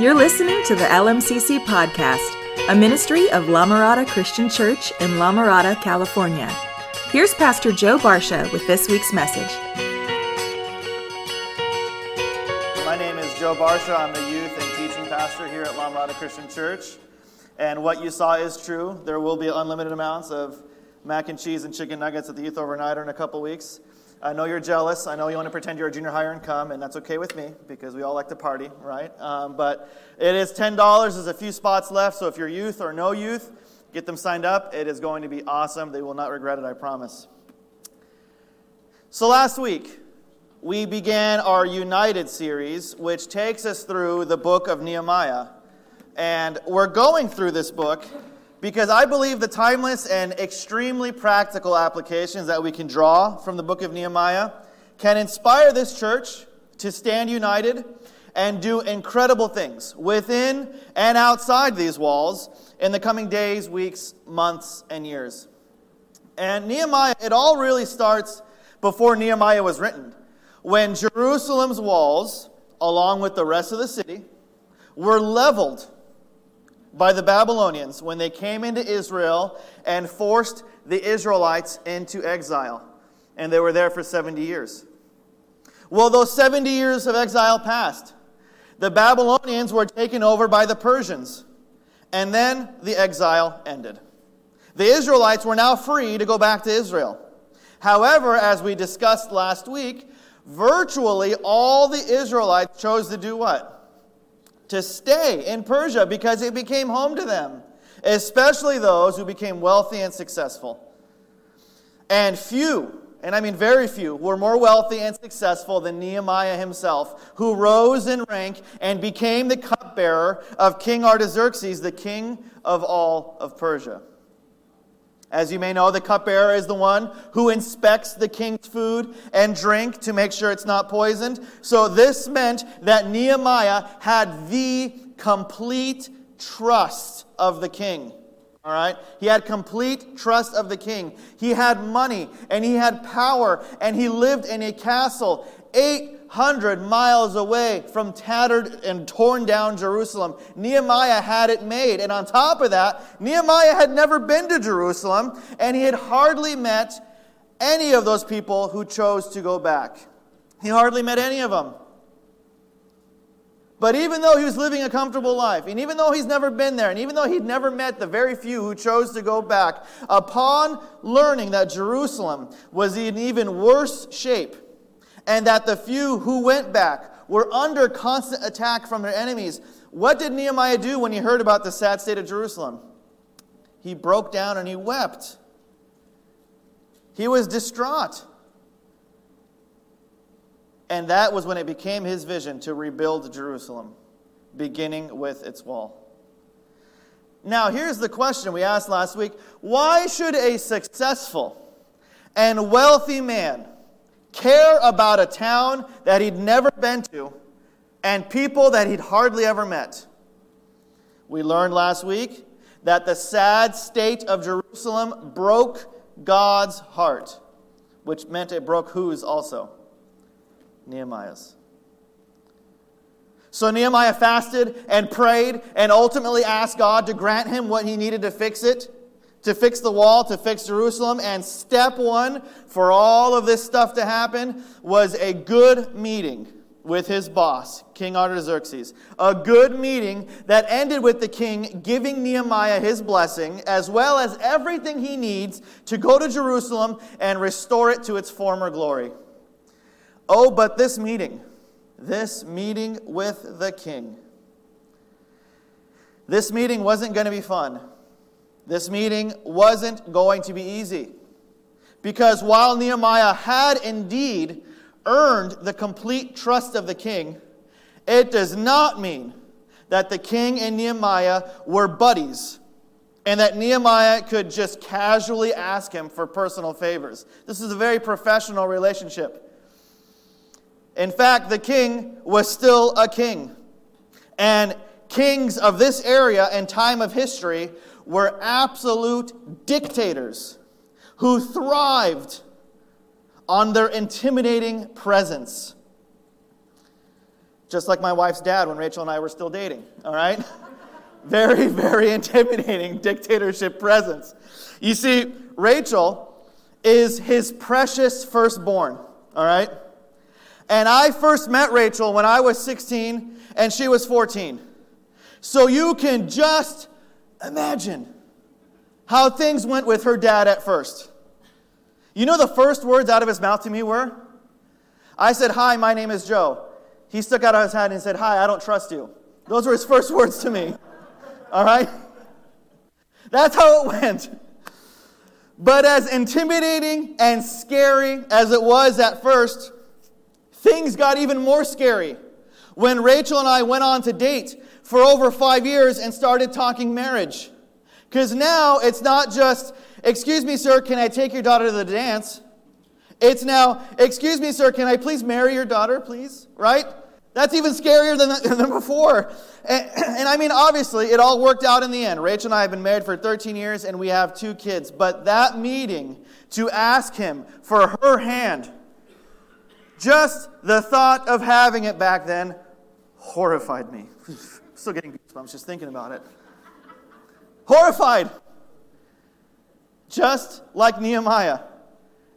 You're listening to the LMCC podcast, a ministry of La Mirada Christian Church in La Mirada, California. Here's Pastor Joe Barsha with this week's message. My name is Joe Barsha. I'm the youth and teaching pastor here at La Mirada Christian Church. And what you saw is true. There will be unlimited amounts of mac and cheese and chicken nuggets at the youth overnighter in a couple weeks. I know you're jealous. I know you want to pretend you're a junior higher come, and that's okay with me because we all like to party, right? Um, but it is $10. There's a few spots left, so if you're youth or no youth, get them signed up. It is going to be awesome. They will not regret it, I promise. So last week, we began our United series, which takes us through the book of Nehemiah. And we're going through this book because I believe the timeless and extremely practical applications that we can draw from the book of Nehemiah can inspire this church to stand united and do incredible things within and outside these walls in the coming days, weeks, months, and years. And Nehemiah, it all really starts before Nehemiah was written, when Jerusalem's walls, along with the rest of the city, were leveled by the Babylonians when they came into Israel and forced the Israelites into exile. And they were there for 70 years. Well, those 70 years of exile passed. The Babylonians were taken over by the Persians. And then the exile ended. The Israelites were now free to go back to Israel. However, as we discussed last week, virtually all the Israelites chose to do what? To stay in Persia because it became home to them, especially those who became wealthy and successful. And few, and I mean very few, were more wealthy and successful than Nehemiah himself, who rose in rank and became the cupbearer of King Artaxerxes, the king of all of Persia. As you may know, the cupbearer is the one who inspects the king's food and drink to make sure it's not poisoned. So this meant that Nehemiah had the complete trust of the king. All right? He had complete trust of the king. He had money and he had power and he lived in a castle. Eight 100 miles away from tattered and torn down Jerusalem. Nehemiah had it made. And on top of that, Nehemiah had never been to Jerusalem, and he had hardly met any of those people who chose to go back. He hardly met any of them. But even though he was living a comfortable life, and even though he's never been there, and even though he'd never met the very few who chose to go back, upon learning that Jerusalem was in even worse shape, and that the few who went back were under constant attack from their enemies. What did Nehemiah do when he heard about the sad state of Jerusalem? He broke down and he wept. He was distraught. And that was when it became his vision to rebuild Jerusalem, beginning with its wall. Now, here's the question we asked last week Why should a successful and wealthy man care about a town that he'd never been to and people that he'd hardly ever met. We learned last week that the sad state of Jerusalem broke God's heart, which meant it broke whose also? Nehemiah's. So Nehemiah fasted and prayed and ultimately asked God to grant him what he needed to fix it to fix the wall, to fix Jerusalem. And step one for all of this stuff to happen was a good meeting with his boss, King Artaxerxes. A good meeting that ended with the king giving Nehemiah his blessing, as well as everything he needs to go to Jerusalem and restore it to its former glory. Oh, but this meeting, this meeting with the king, this meeting wasn't going to be fun. This meeting wasn't going to be easy. Because while Nehemiah had indeed earned the complete trust of the king, it does not mean that the king and Nehemiah were buddies and that Nehemiah could just casually ask him for personal favors. This is a very professional relationship. In fact, the king was still a king. And kings of this area and time of history were absolute dictators who thrived on their intimidating presence. just like my wife's dad when Rachel and I were still dating, all right? very, very intimidating dictatorship presence. You see, Rachel is his precious firstborn, all right? And I first met Rachel when I was 16 and she was 14. So you can just imagine how things went with her dad at first. You know the first words out of his mouth to me were? I said, Hi, my name is Joe. He stuck out his hand and said, Hi, I don't trust you. Those were his first words to me. All right? That's how it went. But as intimidating and scary as it was at first, things got even more scary when Rachel and I went on to date for over five years and started talking marriage. Because now it's not just, excuse me, sir, can I take your daughter to the dance? It's now, excuse me, sir, can I please marry your daughter, please? Right? That's even scarier than, than before. And, and, I mean, obviously, it all worked out in the end. Rachel and I have been married for 13 years and we have two kids. But that meeting to ask him for her hand, just the thought of having it back then horrified me. Still getting goosebumps just thinking about it. Horrified. Just like Nehemiah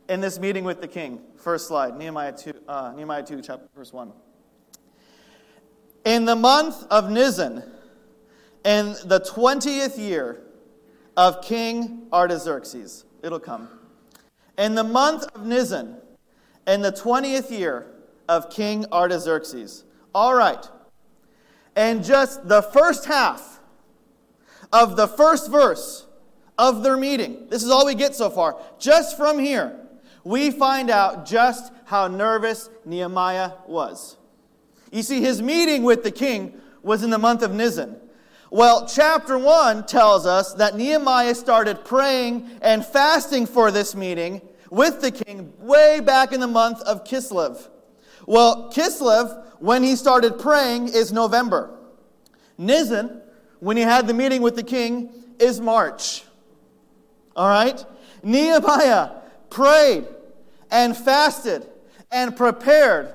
in this meeting with the king. First slide, Nehemiah 2, uh, Nehemiah 2 chapter, verse 1. In the month of Nisan, in the 20th year of King Artaxerxes, it'll come. In the month of Nisan, in the 20th year of King Artaxerxes. All right. And just the first half of the first verse of their meeting, this is all we get so far. Just from here, we find out just how nervous Nehemiah was. You see, his meeting with the king was in the month of Nisan. Well, chapter 1 tells us that Nehemiah started praying and fasting for this meeting with the king way back in the month of Kislev. Well, Kislev, when he started praying, is November. Nisan, when he had the meeting with the king, is March. All right? Nehemiah prayed and fasted and prepared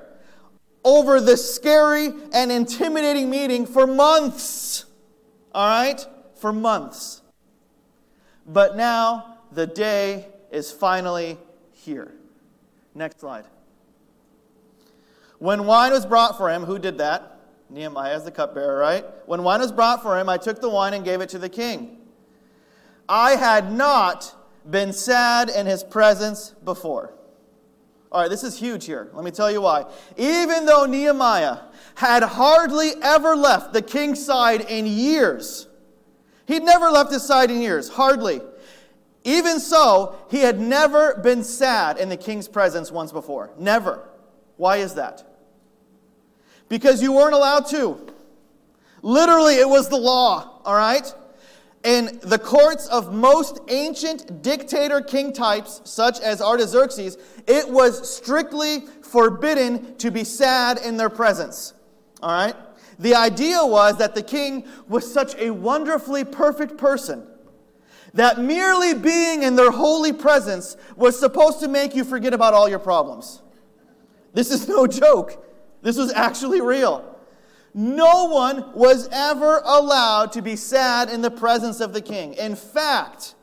over this scary and intimidating meeting for months. All right? For months. But now the day is finally here. Next slide. When wine was brought for him, who did that? Nehemiah as the cupbearer, right? When wine was brought for him, I took the wine and gave it to the king. I had not been sad in his presence before. All right, this is huge here. Let me tell you why. Even though Nehemiah had hardly ever left the king's side in years, he'd never left his side in years, hardly. Even so, he had never been sad in the king's presence once before. Never. Why is that? Because you weren't allowed to. Literally, it was the law, all right? In the courts of most ancient dictator king types, such as Artaxerxes, it was strictly forbidden to be sad in their presence. All right? The idea was that the king was such a wonderfully perfect person that merely being in their holy presence was supposed to make you forget about all your problems. This is no joke. This was actually real. No one was ever allowed to be sad in the presence of the king. In fact,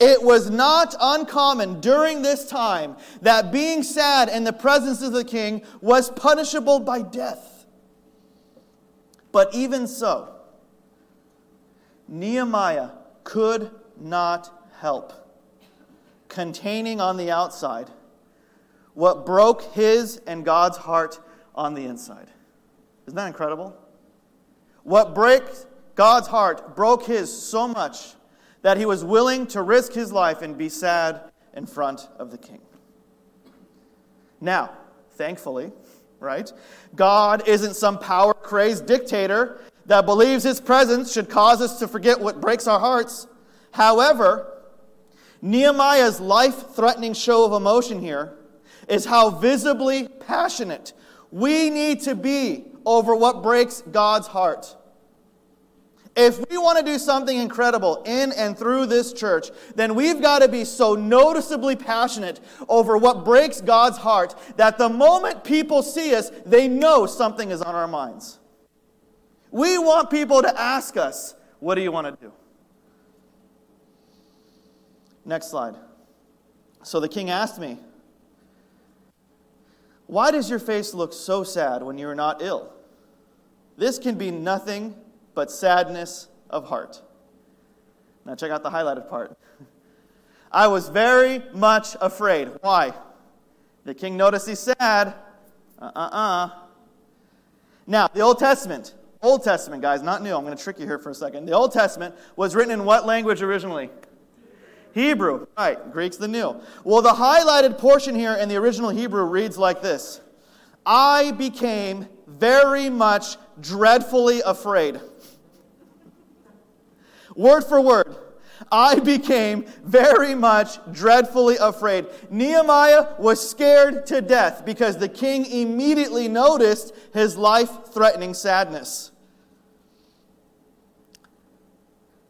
it was not uncommon during this time that being sad in the presence of the king was punishable by death. But even so, Nehemiah could not help containing on the outside what broke his and God's heart on the inside. Isn't that incredible? What breaks God's heart broke his so much that he was willing to risk his life and be sad in front of the king. Now, thankfully, right, God isn't some power crazed dictator that believes his presence should cause us to forget what breaks our hearts. However, Nehemiah's life threatening show of emotion here is how visibly passionate we need to be over what breaks God's heart. If we want to do something incredible in and through this church, then we've got to be so noticeably passionate over what breaks God's heart that the moment people see us, they know something is on our minds. We want people to ask us, What do you want to do? Next slide. So the king asked me, Why does your face look so sad when you are not ill? This can be nothing but sadness of heart. Now, check out the highlighted part. I was very much afraid. Why? The king noticed he's sad. Uh uh uh. Now, the Old Testament, Old Testament, guys, not new. I'm going to trick you here for a second. The Old Testament was written in what language originally? Hebrew. Right, Greek's the new. Well, the highlighted portion here in the original Hebrew reads like this I became very much dreadfully afraid. Word for word. I became very much dreadfully afraid. Nehemiah was scared to death because the king immediately noticed his life threatening sadness.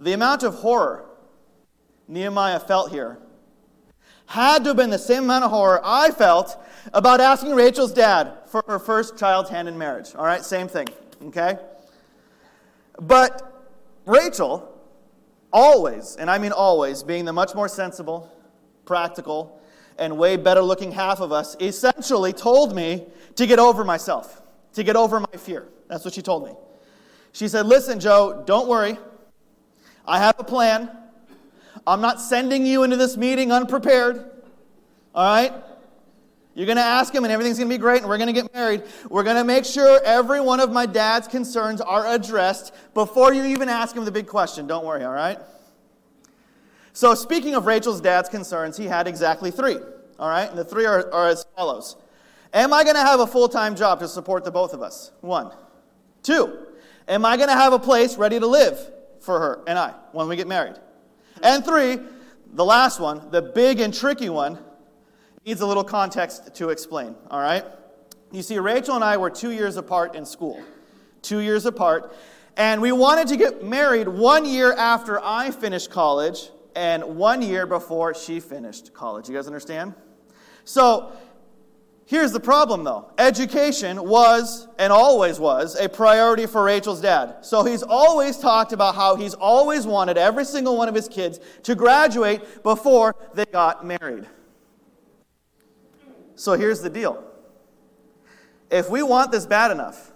The amount of horror Nehemiah felt here had to have been the same amount of horror I felt about asking Rachel's dad for her first child's hand in marriage. All right, same thing, okay? But Rachel, always, and I mean always, being the much more sensible, practical, and way better looking half of us, essentially told me to get over myself, to get over my fear. That's what she told me. She said, Listen, Joe, don't worry. I have a plan. I'm not sending you into this meeting unprepared. All right? You're going to ask him, and everything's going to be great, and we're going to get married. We're going to make sure every one of my dad's concerns are addressed before you even ask him the big question. Don't worry, all right? So, speaking of Rachel's dad's concerns, he had exactly three. All right? And the three are, are as follows Am I going to have a full time job to support the both of us? One. Two, am I going to have a place ready to live for her and I when we get married? And three, the last one, the big and tricky one, needs a little context to explain, all right? You see, Rachel and I were two years apart in school, two years apart, and we wanted to get married one year after I finished college and one year before she finished college. You guys understand? So, Here's the problem though education was and always was a priority for Rachel's dad. So he's always talked about how he's always wanted every single one of his kids to graduate before they got married. So here's the deal if we want this bad enough,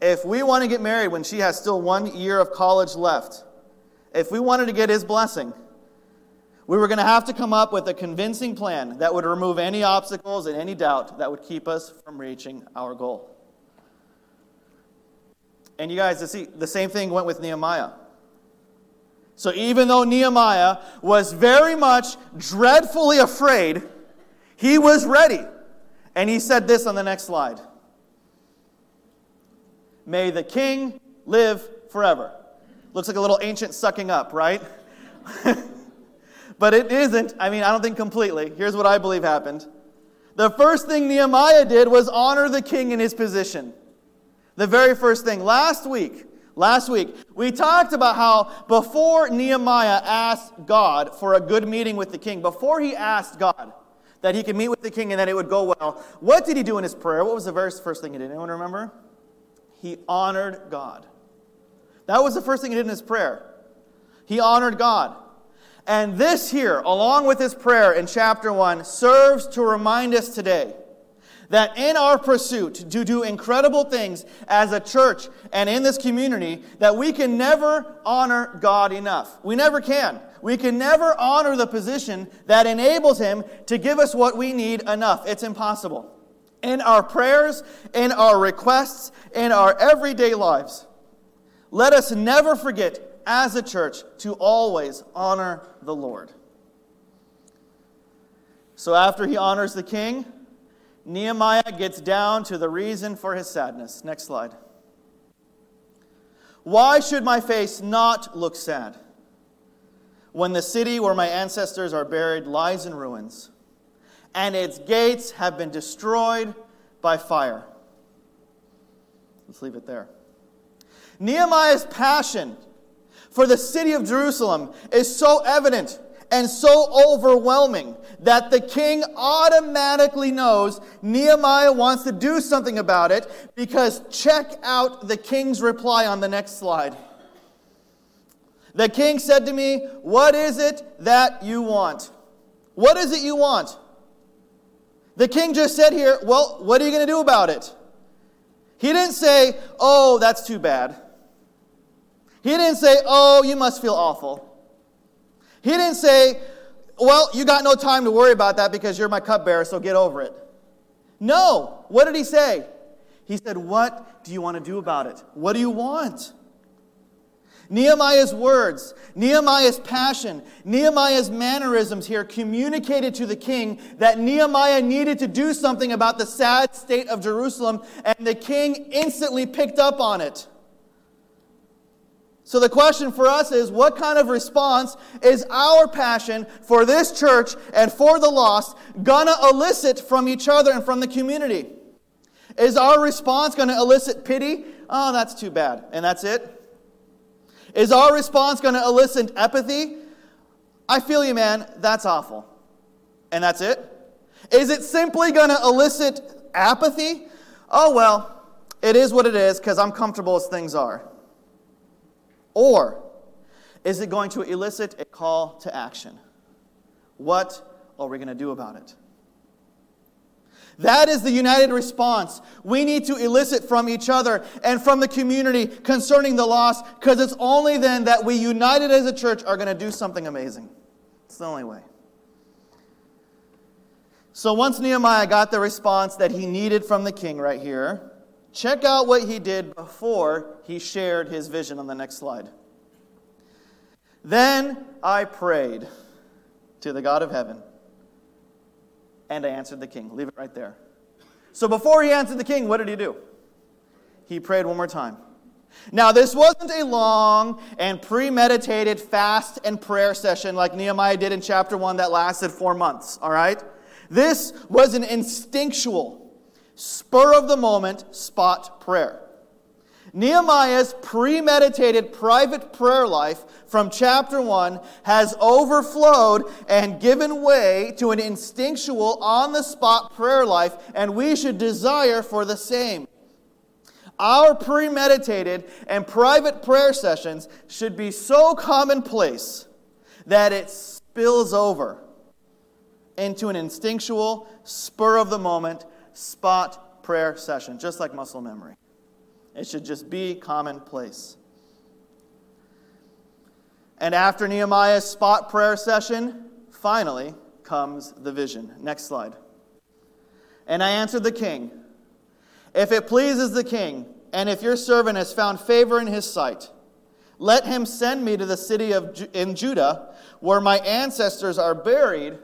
if we want to get married when she has still one year of college left, if we wanted to get his blessing, we were going to have to come up with a convincing plan that would remove any obstacles and any doubt that would keep us from reaching our goal. And you guys, the same thing went with Nehemiah. So even though Nehemiah was very much dreadfully afraid, he was ready. And he said this on the next slide May the king live forever. Looks like a little ancient sucking up, right? But it isn't. I mean, I don't think completely. Here's what I believe happened. The first thing Nehemiah did was honor the king in his position. The very first thing. Last week, last week, we talked about how before Nehemiah asked God for a good meeting with the king, before he asked God that he could meet with the king and that it would go well, what did he do in his prayer? What was the very first thing he did? Anyone remember? He honored God. That was the first thing he did in his prayer. He honored God. And this here, along with his prayer in chapter 1, serves to remind us today that in our pursuit to do incredible things as a church and in this community, that we can never honor God enough. We never can. We can never honor the position that enables him to give us what we need enough. It's impossible. In our prayers, in our requests, in our everyday lives, let us never forget as a church to always honor the Lord. So after he honors the king, Nehemiah gets down to the reason for his sadness. Next slide. Why should my face not look sad when the city where my ancestors are buried lies in ruins and its gates have been destroyed by fire? Let's leave it there. Nehemiah's passion for the city of Jerusalem is so evident and so overwhelming that the king automatically knows Nehemiah wants to do something about it because check out the king's reply on the next slide. The king said to me, What is it that you want? What is it you want? The king just said here, Well, what are you going to do about it? He didn't say, Oh, that's too bad. He didn't say, Oh, you must feel awful. He didn't say, Well, you got no time to worry about that because you're my cupbearer, so get over it. No. What did he say? He said, What do you want to do about it? What do you want? Nehemiah's words, Nehemiah's passion, Nehemiah's mannerisms here communicated to the king that Nehemiah needed to do something about the sad state of Jerusalem, and the king instantly picked up on it. So the question for us is what kind of response is our passion for this church and for the lost gonna elicit from each other and from the community? Is our response gonna elicit pity? Oh, that's too bad. And that's it? Is our response going to elicit apathy? I feel you, man. That's awful. And that's it? Is it simply going to elicit apathy? Oh, well, it is what it is because I'm comfortable as things are. Or is it going to elicit a call to action? What are we going to do about it? That is the united response we need to elicit from each other and from the community concerning the loss, because it's only then that we, united as a church, are going to do something amazing. It's the only way. So once Nehemiah got the response that he needed from the king right here, check out what he did before he shared his vision on the next slide. Then I prayed to the God of heaven and I answered the king. Leave it right there. So before he answered the king, what did he do? He prayed one more time. Now, this wasn't a long and premeditated fast and prayer session like Nehemiah did in chapter 1 that lasted four months, all right? This was an instinctual, spur of the moment spot prayer. Nehemiah's premeditated private prayer life from chapter 1 has overflowed and given way to an instinctual, on the spot prayer life, and we should desire for the same. Our premeditated and private prayer sessions should be so commonplace that it spills over into an instinctual, spur of the moment, spot prayer session, just like muscle memory. It should just be commonplace. And after Nehemiah's spot prayer session, finally comes the vision. Next slide. And I answered the king If it pleases the king, and if your servant has found favor in his sight, let him send me to the city of in Judah where my ancestors are buried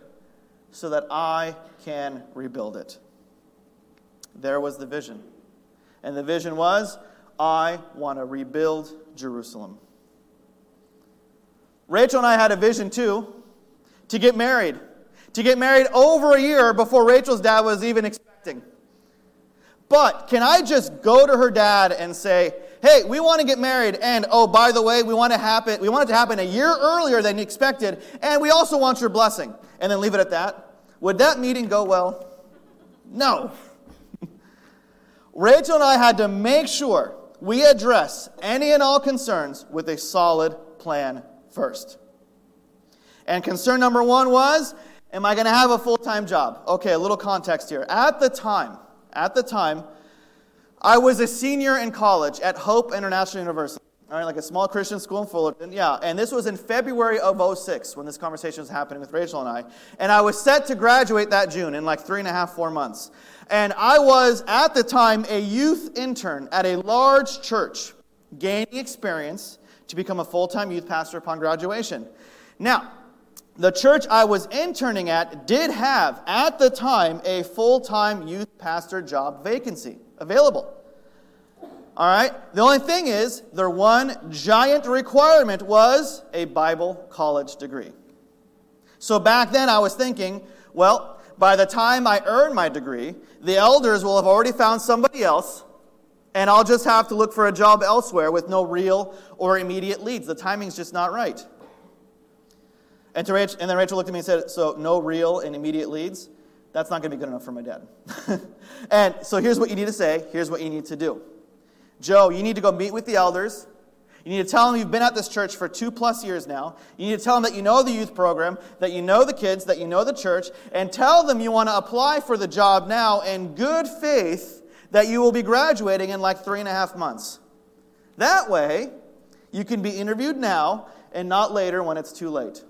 so that I can rebuild it. There was the vision. And the vision was I want to rebuild Jerusalem. Rachel and I had a vision too to get married. To get married over a year before Rachel's dad was even expecting. But can I just go to her dad and say, hey, we want to get married, and oh, by the way, we want to happen, we want it to happen a year earlier than expected, and we also want your blessing, and then leave it at that? Would that meeting go well? No. Rachel and I had to make sure we address any and all concerns with a solid plan first. And concern number one was Am I going to have a full time job? Okay, a little context here. At the time, at the time, I was a senior in college at Hope International University. All right, like a small Christian school in Fullerton. Yeah, and this was in February of 06 when this conversation was happening with Rachel and I. And I was set to graduate that June in like three and a half, four months. And I was, at the time, a youth intern at a large church, gaining experience to become a full time youth pastor upon graduation. Now, the church I was interning at did have, at the time, a full time youth pastor job vacancy available. All right? The only thing is, their one giant requirement was a Bible college degree. So back then I was thinking, well, by the time I earn my degree, the elders will have already found somebody else, And I'll just have to look for a job elsewhere with no real or immediate leads. The timing's just not right. And, to Rachel, and then Rachel looked at me and said, So, no real and immediate leads? That's not going to be good enough for my dad. and so, here's what you need to say. Here's what you need to do Joe, you need to go meet with the elders. You need to tell them you've been at this church for two plus years now. You need to tell them that you know the youth program, that you know the kids, that you know the church, and tell them you want to apply for the job now in good faith that you will be graduating in like three and a half months. That way, you can be interviewed now and not later when it's too late.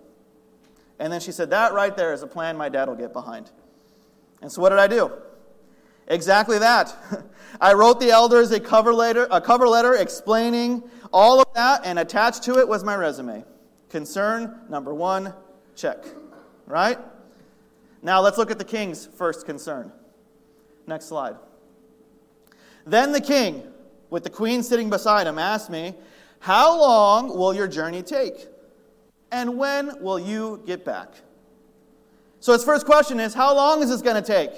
And then she said, That right there is a plan my dad will get behind. And so what did I do? Exactly that. I wrote the elders a cover letter, a cover letter explaining all of that, and attached to it was my resume. Concern number one, check. Right? Now let's look at the king's first concern. Next slide. Then the king, with the queen sitting beside him, asked me, How long will your journey take? And when will you get back? So his first question is, How long is this going to take?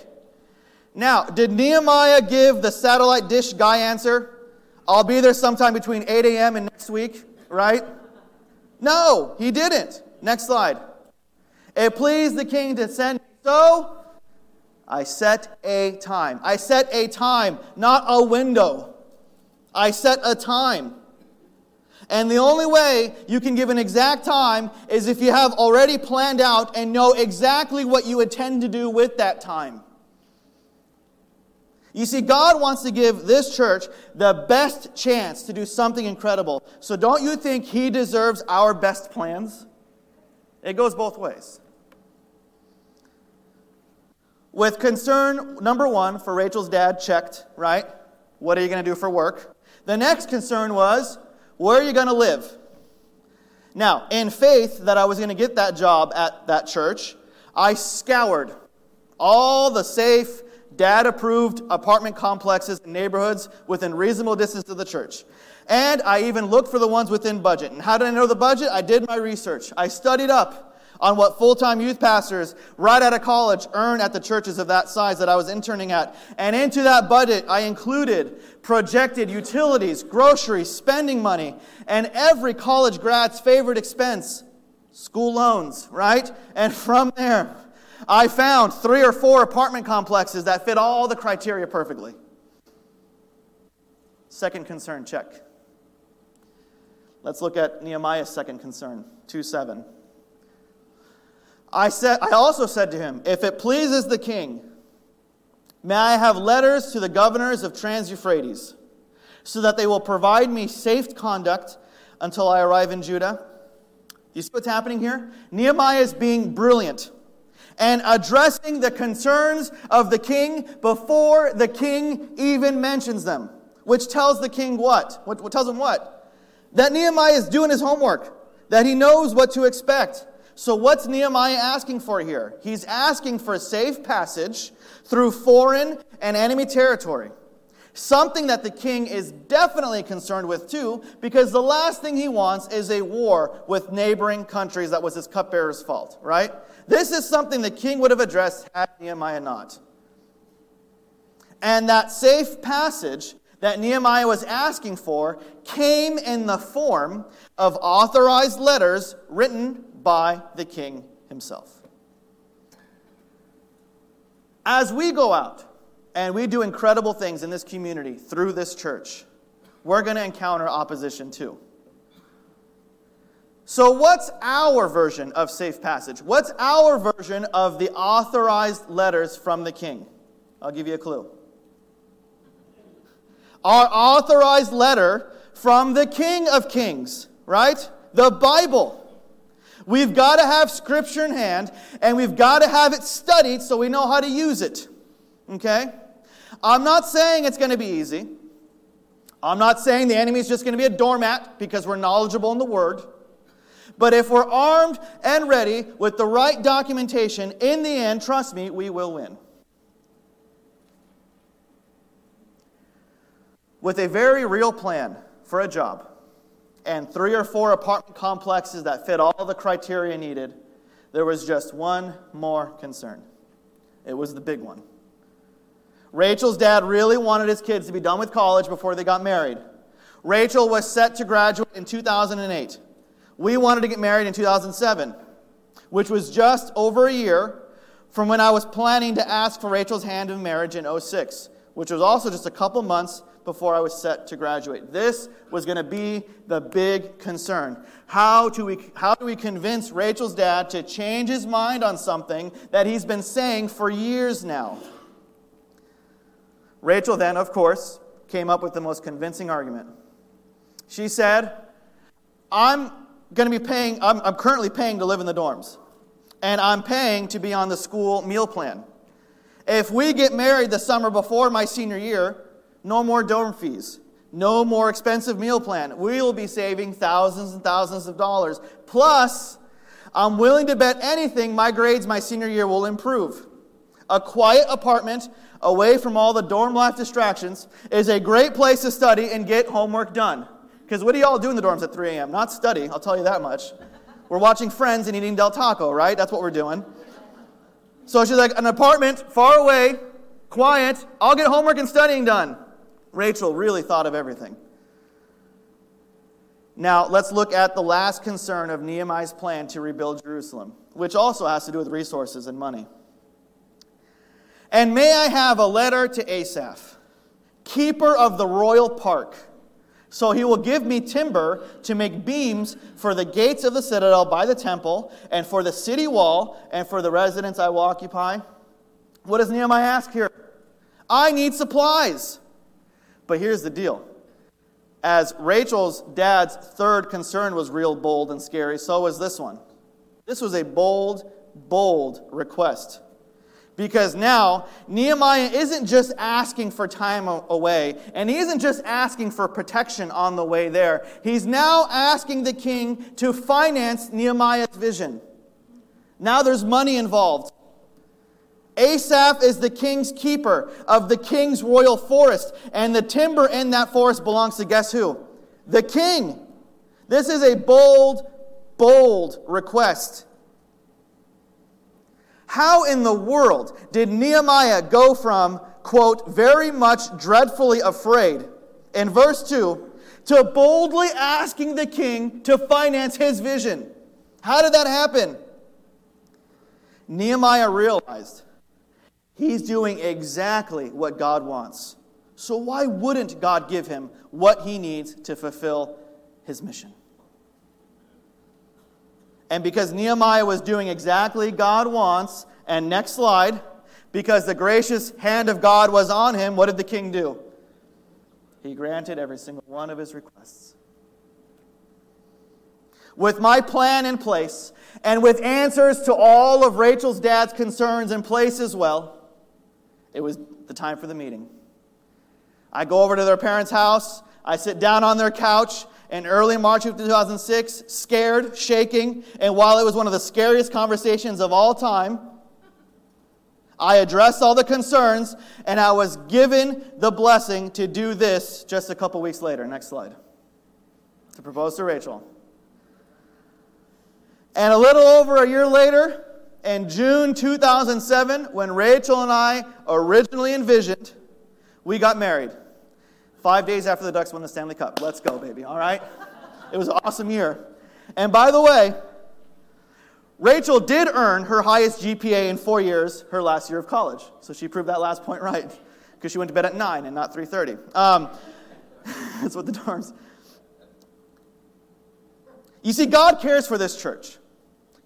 Now, did Nehemiah give the satellite dish guy answer? I'll be there sometime between 8 a.m. and next week, right? No, he didn't. Next slide. It pleased the king to send. So I set a time. I set a time, not a window. I set a time. And the only way you can give an exact time is if you have already planned out and know exactly what you intend to do with that time. You see, God wants to give this church the best chance to do something incredible. So don't you think He deserves our best plans? It goes both ways. With concern number one for Rachel's dad, checked, right? What are you going to do for work? The next concern was, where are you going to live? Now, in faith that I was going to get that job at that church, I scoured all the safe, dad approved apartment complexes and neighborhoods within reasonable distance of the church. And I even looked for the ones within budget. And how did I know the budget? I did my research. I studied up on what full time youth pastors right out of college earn at the churches of that size that I was interning at. And into that budget, I included projected utilities, groceries, spending money, and every college grad's favorite expense school loans, right? And from there, I found three or four apartment complexes that fit all the criteria perfectly. Second concern, check. Let's look at Nehemiah's second concern, 2 7. I, said, I also said to him, If it pleases the king, may I have letters to the governors of Trans Euphrates, so that they will provide me safe conduct until I arrive in Judah? You see what's happening here? Nehemiah is being brilliant and addressing the concerns of the king before the king even mentions them. Which tells the king what? What, what tells him what? That Nehemiah is doing his homework, that he knows what to expect. So, what's Nehemiah asking for here? He's asking for a safe passage through foreign and enemy territory. Something that the king is definitely concerned with too, because the last thing he wants is a war with neighboring countries that was his cupbearer's fault, right? This is something the king would have addressed had Nehemiah not. And that safe passage that Nehemiah was asking for came in the form of authorized letters written by the king himself. As we go out and we do incredible things in this community through this church, we're going to encounter opposition too. So, what's our version of safe passage? What's our version of the authorized letters from the king? I'll give you a clue. Our authorized letter from the King of Kings, right? The Bible. We've got to have Scripture in hand, and we've got to have it studied so we know how to use it. Okay? I'm not saying it's going to be easy. I'm not saying the enemy is just going to be a doormat because we're knowledgeable in the Word. But if we're armed and ready with the right documentation, in the end, trust me, we will win. With a very real plan for a job, and three or four apartment complexes that fit all the criteria needed, there was just one more concern. It was the big one. Rachel's dad really wanted his kids to be done with college before they got married. Rachel was set to graduate in 2008. We wanted to get married in 2007, which was just over a year from when I was planning to ask for Rachel's hand in marriage in 06, which was also just a couple months before I was set to graduate. This was going to be the big concern. How do, we, how do we convince Rachel's dad to change his mind on something that he's been saying for years now? Rachel then, of course, came up with the most convincing argument. She said, I'm going to be paying, I'm, I'm currently paying to live in the dorms, and I'm paying to be on the school meal plan. If we get married the summer before my senior year, no more dorm fees, no more expensive meal plan. We will be saving thousands and thousands of dollars. Plus, I'm willing to bet anything my grades my senior year will improve. A quiet apartment away from all the dorm life distractions is a great place to study and get homework done. Because what do y'all do in the dorms at 3 a.m.? Not study, I'll tell you that much. We're watching Friends and eating Del Taco, right? That's what we're doing. So she's like, an apartment far away, quiet, I'll get homework and studying done. Rachel really thought of everything. Now, let's look at the last concern of Nehemiah's plan to rebuild Jerusalem, which also has to do with resources and money. And may I have a letter to Asaph, keeper of the royal park, so he will give me timber to make beams for the gates of the citadel by the temple, and for the city wall, and for the residence I will occupy. What does Nehemiah ask here? I need supplies. But here's the deal. As Rachel's dad's third concern was real bold and scary, so was this one. This was a bold, bold request. Because now, Nehemiah isn't just asking for time away, and he isn't just asking for protection on the way there. He's now asking the king to finance Nehemiah's vision. Now there's money involved. Asaph is the king's keeper of the king's royal forest, and the timber in that forest belongs to guess who? The king. This is a bold, bold request. How in the world did Nehemiah go from, quote, very much dreadfully afraid, in verse 2, to boldly asking the king to finance his vision? How did that happen? Nehemiah realized he's doing exactly what God wants. So why wouldn't God give him what he needs to fulfill his mission? And because Nehemiah was doing exactly God wants, and next slide, because the gracious hand of God was on him, what did the king do? He granted every single one of his requests. With my plan in place, and with answers to all of Rachel's dad's concerns in place as well, it was the time for the meeting. I go over to their parents' house, I sit down on their couch, in early March of 2006, scared, shaking, and while it was one of the scariest conversations of all time, I addressed all the concerns and I was given the blessing to do this just a couple weeks later. Next slide. To propose to Rachel. And a little over a year later, in June 2007, when Rachel and I originally envisioned, we got married. Five days after the Ducks won the Stanley Cup. Let's go, baby, all right? It was an awesome year. And by the way, Rachel did earn her highest GPA in four years her last year of college. So she proved that last point right because she went to bed at 9 and not 3.30. Um, that's what the dorms. You see, God cares for this church.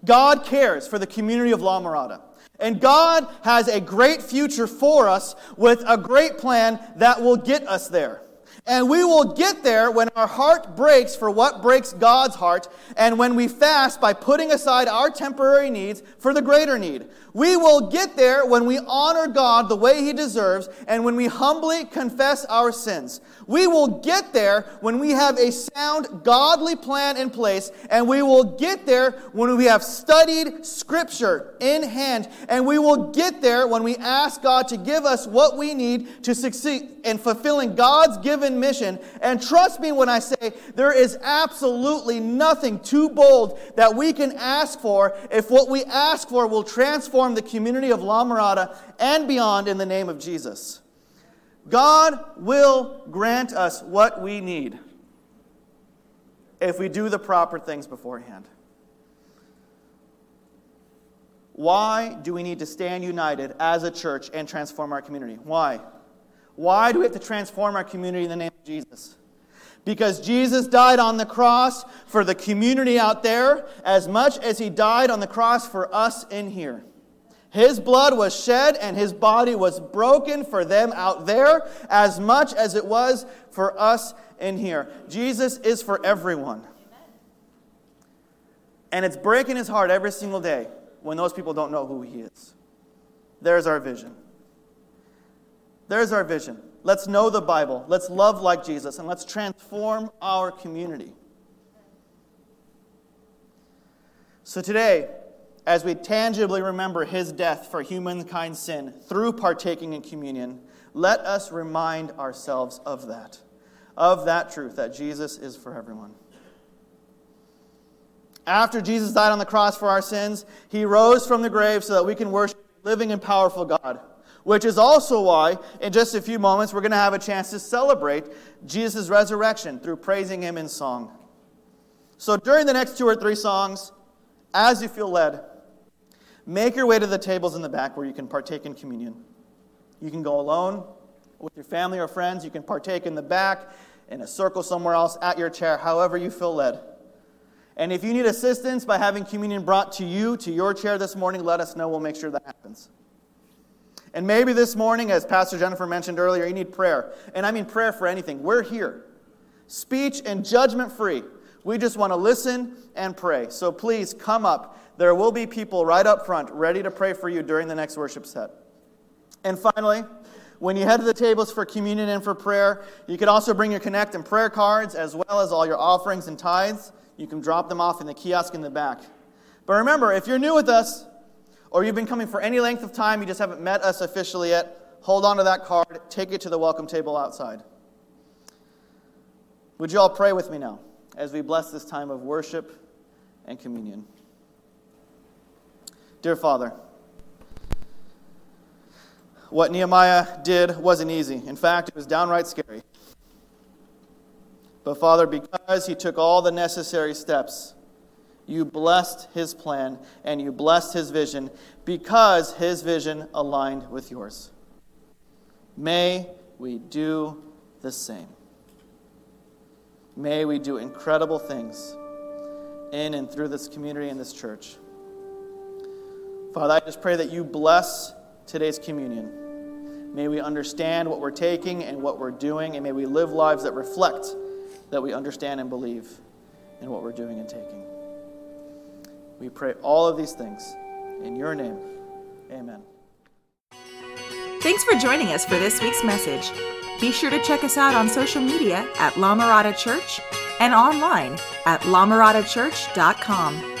God cares for the community of La Mirada. And God has a great future for us with a great plan that will get us there. And we will get there when our heart breaks for what breaks God's heart, and when we fast by putting aside our temporary needs for the greater need. We will get there when we honor God the way He deserves, and when we humbly confess our sins. We will get there when we have a sound, godly plan in place, and we will get there when we have studied Scripture in hand, and we will get there when we ask God to give us what we need to succeed in fulfilling God's given mission. And trust me when I say there is absolutely nothing too bold that we can ask for if what we ask for will transform the community of La Mirada and beyond in the name of Jesus. God will grant us what we need if we do the proper things beforehand. Why do we need to stand united as a church and transform our community? Why? Why do we have to transform our community in the name of Jesus? Because Jesus died on the cross for the community out there as much as he died on the cross for us in here. His blood was shed and his body was broken for them out there as much as it was for us in here. Jesus is for everyone. And it's breaking his heart every single day when those people don't know who he is. There's our vision. There's our vision. Let's know the Bible. Let's love like Jesus and let's transform our community. So today, as we tangibly remember his death for humankind's sin through partaking in communion, let us remind ourselves of that, of that truth that Jesus is for everyone. After Jesus died on the cross for our sins, he rose from the grave so that we can worship living and powerful God, which is also why, in just a few moments, we're going to have a chance to celebrate Jesus' resurrection through praising him in song. So during the next two or three songs, as you feel led, make your way to the tables in the back where you can partake in communion. You can go alone with your family or friends. You can partake in the back, in a circle somewhere else, at your chair, however you feel led. And if you need assistance by having communion brought to you, to your chair this morning, let us know. We'll make sure that happens. And maybe this morning, as Pastor Jennifer mentioned earlier, you need prayer. And I mean prayer for anything. We're here, speech and judgment free. We just want to listen and pray. So please come up. There will be people right up front ready to pray for you during the next worship set. And finally, when you head to the tables for communion and for prayer, you could also bring your connect and prayer cards as well as all your offerings and tithes. You can drop them off in the kiosk in the back. But remember, if you're new with us, or you've been coming for any length of time, you just haven't met us officially yet, hold on to that card, take it to the welcome table outside. Would you all pray with me now as we bless this time of worship and communion? Dear Father, what Nehemiah did wasn't easy. In fact, it was downright scary. But Father, because he took all the necessary steps, you blessed his plan and you blessed his vision because his vision aligned with yours. May we do the same. May we do incredible things in and through this community and this church. Father, I just pray that you bless today's communion. May we understand what we're taking and what we're doing, and may we live lives that reflect that we understand and believe in what we're doing and taking. We pray all of these things in your name. Amen. Thanks for joining us for this week's message. Be sure to check us out on social media at La Mirada Church and online at lamiradachurch.com.